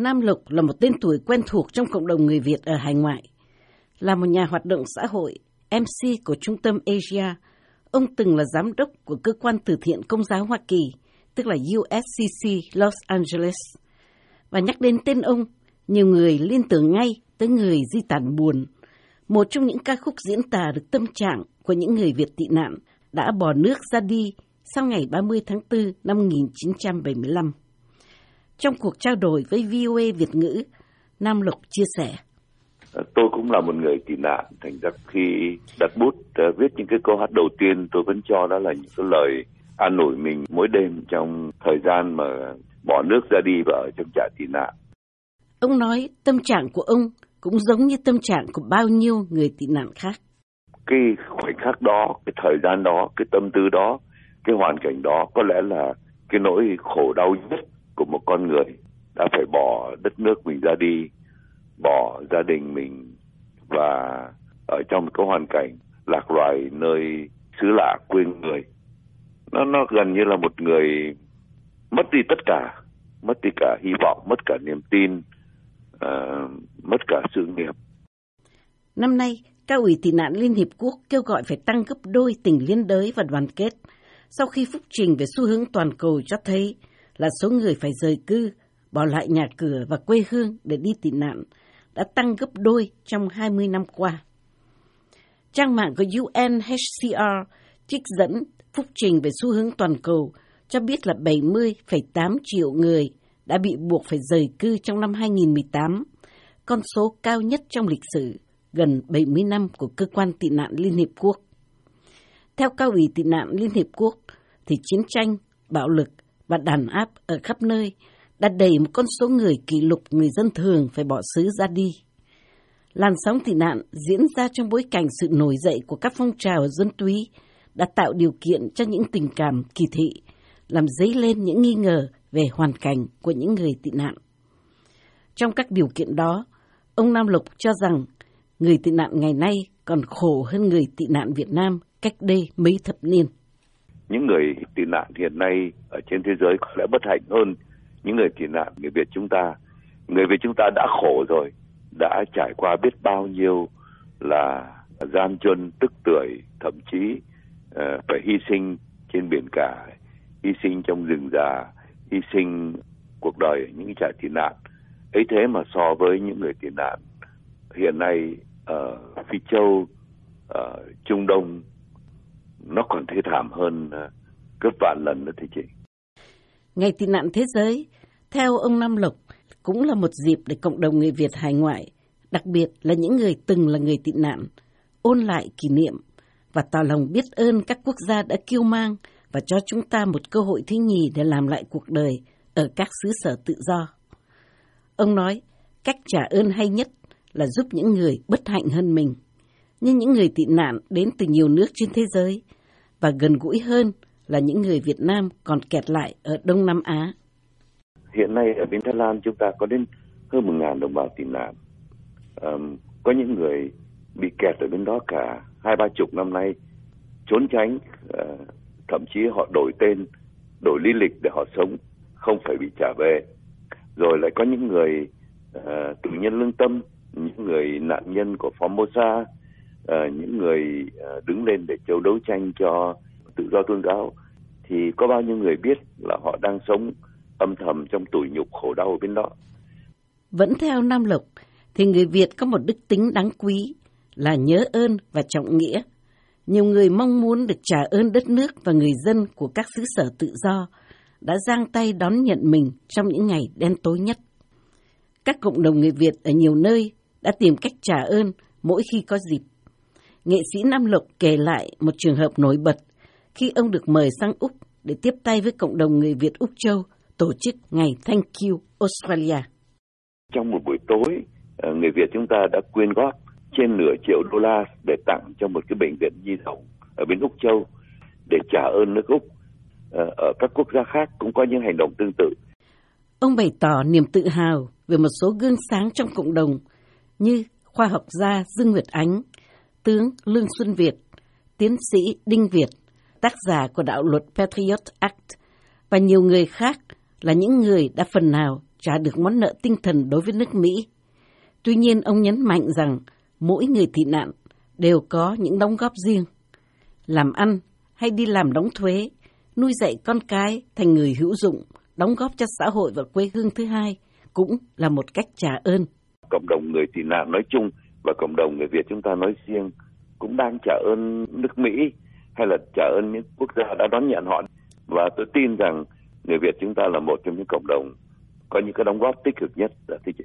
Nam Lục là một tên tuổi quen thuộc trong cộng đồng người Việt ở hải ngoại. Là một nhà hoạt động xã hội, MC của Trung tâm Asia, ông từng là giám đốc của cơ quan từ thiện công giáo Hoa Kỳ, tức là USCC Los Angeles. Và nhắc đến tên ông, nhiều người liên tưởng ngay tới người di tản buồn, một trong những ca khúc diễn tả được tâm trạng của những người Việt tị nạn đã bỏ nước ra đi sau ngày 30 tháng 4 năm 1975. Trong cuộc trao đổi với VOA Việt ngữ, Nam Lục chia sẻ. Tôi cũng là một người tị nạn, thành ra khi đặt bút uh, viết những cái câu hát đầu tiên tôi vẫn cho đó là những cái lời an ủi mình mỗi đêm trong thời gian mà bỏ nước ra đi và ở trong trại tị nạn. Ông nói tâm trạng của ông cũng giống như tâm trạng của bao nhiêu người tị nạn khác. Cái khoảnh khắc đó, cái thời gian đó, cái tâm tư đó, cái hoàn cảnh đó có lẽ là cái nỗi khổ đau nhất của một con người đã phải bỏ đất nước mình ra đi, bỏ gia đình mình và ở trong một cái hoàn cảnh lạc loài nơi xứ lạ quên người. Nó nó gần như là một người mất đi tất cả, mất đi cả hy vọng, mất cả niềm tin, uh, mất cả sự nghiệp. Năm nay, Cao ủy tị nạn Liên Hiệp Quốc kêu gọi phải tăng gấp đôi tình liên đới và đoàn kết sau khi phúc trình về xu hướng toàn cầu cho thấy là số người phải rời cư, bỏ lại nhà cửa và quê hương để đi tị nạn đã tăng gấp đôi trong 20 năm qua. Trang mạng của UNHCR trích dẫn phúc trình về xu hướng toàn cầu cho biết là 70,8 triệu người đã bị buộc phải rời cư trong năm 2018, con số cao nhất trong lịch sử gần 70 năm của cơ quan tị nạn Liên Hiệp Quốc. Theo cao ủy tị nạn Liên Hiệp Quốc, thì chiến tranh, bạo lực và đàn áp ở khắp nơi đã đẩy một con số người kỷ lục người dân thường phải bỏ xứ ra đi. Làn sóng tị nạn diễn ra trong bối cảnh sự nổi dậy của các phong trào dân túy đã tạo điều kiện cho những tình cảm kỳ thị, làm dấy lên những nghi ngờ về hoàn cảnh của những người tị nạn. Trong các điều kiện đó, ông Nam Lục cho rằng người tị nạn ngày nay còn khổ hơn người tị nạn Việt Nam cách đây mấy thập niên. Những người tị nạn hiện nay ở trên thế giới có lẽ bất hạnh hơn những người tị nạn người Việt chúng ta. Người Việt chúng ta đã khổ rồi, đã trải qua biết bao nhiêu là gian truân, tức tuổi, thậm chí uh, phải hy sinh trên biển cả, hy sinh trong rừng già, hy sinh cuộc đời ở những trại tị nạn. ấy thế mà so với những người tị nạn hiện nay ở Phi Châu, ở Trung Đông nó còn thê thảm hơn ờ, gấp vạn lần nữa thưa chị. Ngày tị nạn thế giới, theo ông Nam Lộc, cũng là một dịp để cộng đồng người Việt hải ngoại, đặc biệt là những người từng là người tị nạn, ôn lại kỷ niệm và tỏ lòng biết ơn các quốc gia đã kiêu mang và cho chúng ta một cơ hội thứ nhì để làm lại cuộc đời ở các xứ sở tự do. Ông nói, cách trả ơn hay nhất là giúp những người bất hạnh hơn mình, như những người tị nạn đến từ nhiều nước trên thế giới, và gần gũi hơn là những người Việt Nam còn kẹt lại ở Đông Nam Á. Hiện nay ở bên Thái Lan chúng ta có đến hơn một ngàn đồng bào tị nạn. Um, có những người bị kẹt ở bên đó cả hai ba chục năm nay trốn tránh, uh, thậm chí họ đổi tên, đổi lý lịch để họ sống, không phải bị trả về. Rồi lại có những người uh, tù nhân lương tâm, những người nạn nhân của Formosa, uh, những người uh, đứng lên để châu đấu tranh cho tự do tôn giáo thì có bao nhiêu người biết là họ đang sống âm thầm trong tủi nhục khổ đau ở bên đó. Vẫn theo Nam Lộc thì người Việt có một đức tính đáng quý là nhớ ơn và trọng nghĩa. Nhiều người mong muốn được trả ơn đất nước và người dân của các xứ sở tự do đã giang tay đón nhận mình trong những ngày đen tối nhất. Các cộng đồng người Việt ở nhiều nơi đã tìm cách trả ơn mỗi khi có dịp. Nghệ sĩ Nam Lộc kể lại một trường hợp nổi bật khi ông được mời sang Úc để tiếp tay với cộng đồng người Việt Úc Châu tổ chức Ngày Thank You Australia. Trong một buổi tối, ờ, người Việt chúng ta đã quyên góp trên nửa triệu đô la để tặng cho một cái bệnh viện nhi đồng ở bên Úc Châu để trả ơn nước Úc. Ờ, ở các quốc gia khác cũng có những hành động tương tự. Ông bày tỏ niềm tự hào về một số gương sáng trong cộng đồng như khoa học gia Dương Nguyệt Ánh, tướng Lương Xuân Việt, tiến sĩ Đinh Việt, tác giả của đạo luật Patriot Act và nhiều người khác là những người đã phần nào trả được món nợ tinh thần đối với nước Mỹ. Tuy nhiên, ông nhấn mạnh rằng mỗi người tị nạn đều có những đóng góp riêng. Làm ăn hay đi làm đóng thuế, nuôi dạy con cái thành người hữu dụng, đóng góp cho xã hội và quê hương thứ hai cũng là một cách trả ơn. Cộng đồng người tị nạn nói chung và cộng đồng người Việt chúng ta nói riêng cũng đang trả ơn nước Mỹ hay là trả ơn những quốc gia đã đón nhận họ. Và tôi tin rằng người Việt chúng ta là một trong những cộng đồng có những cái đóng góp tích cực nhất. là thế chị.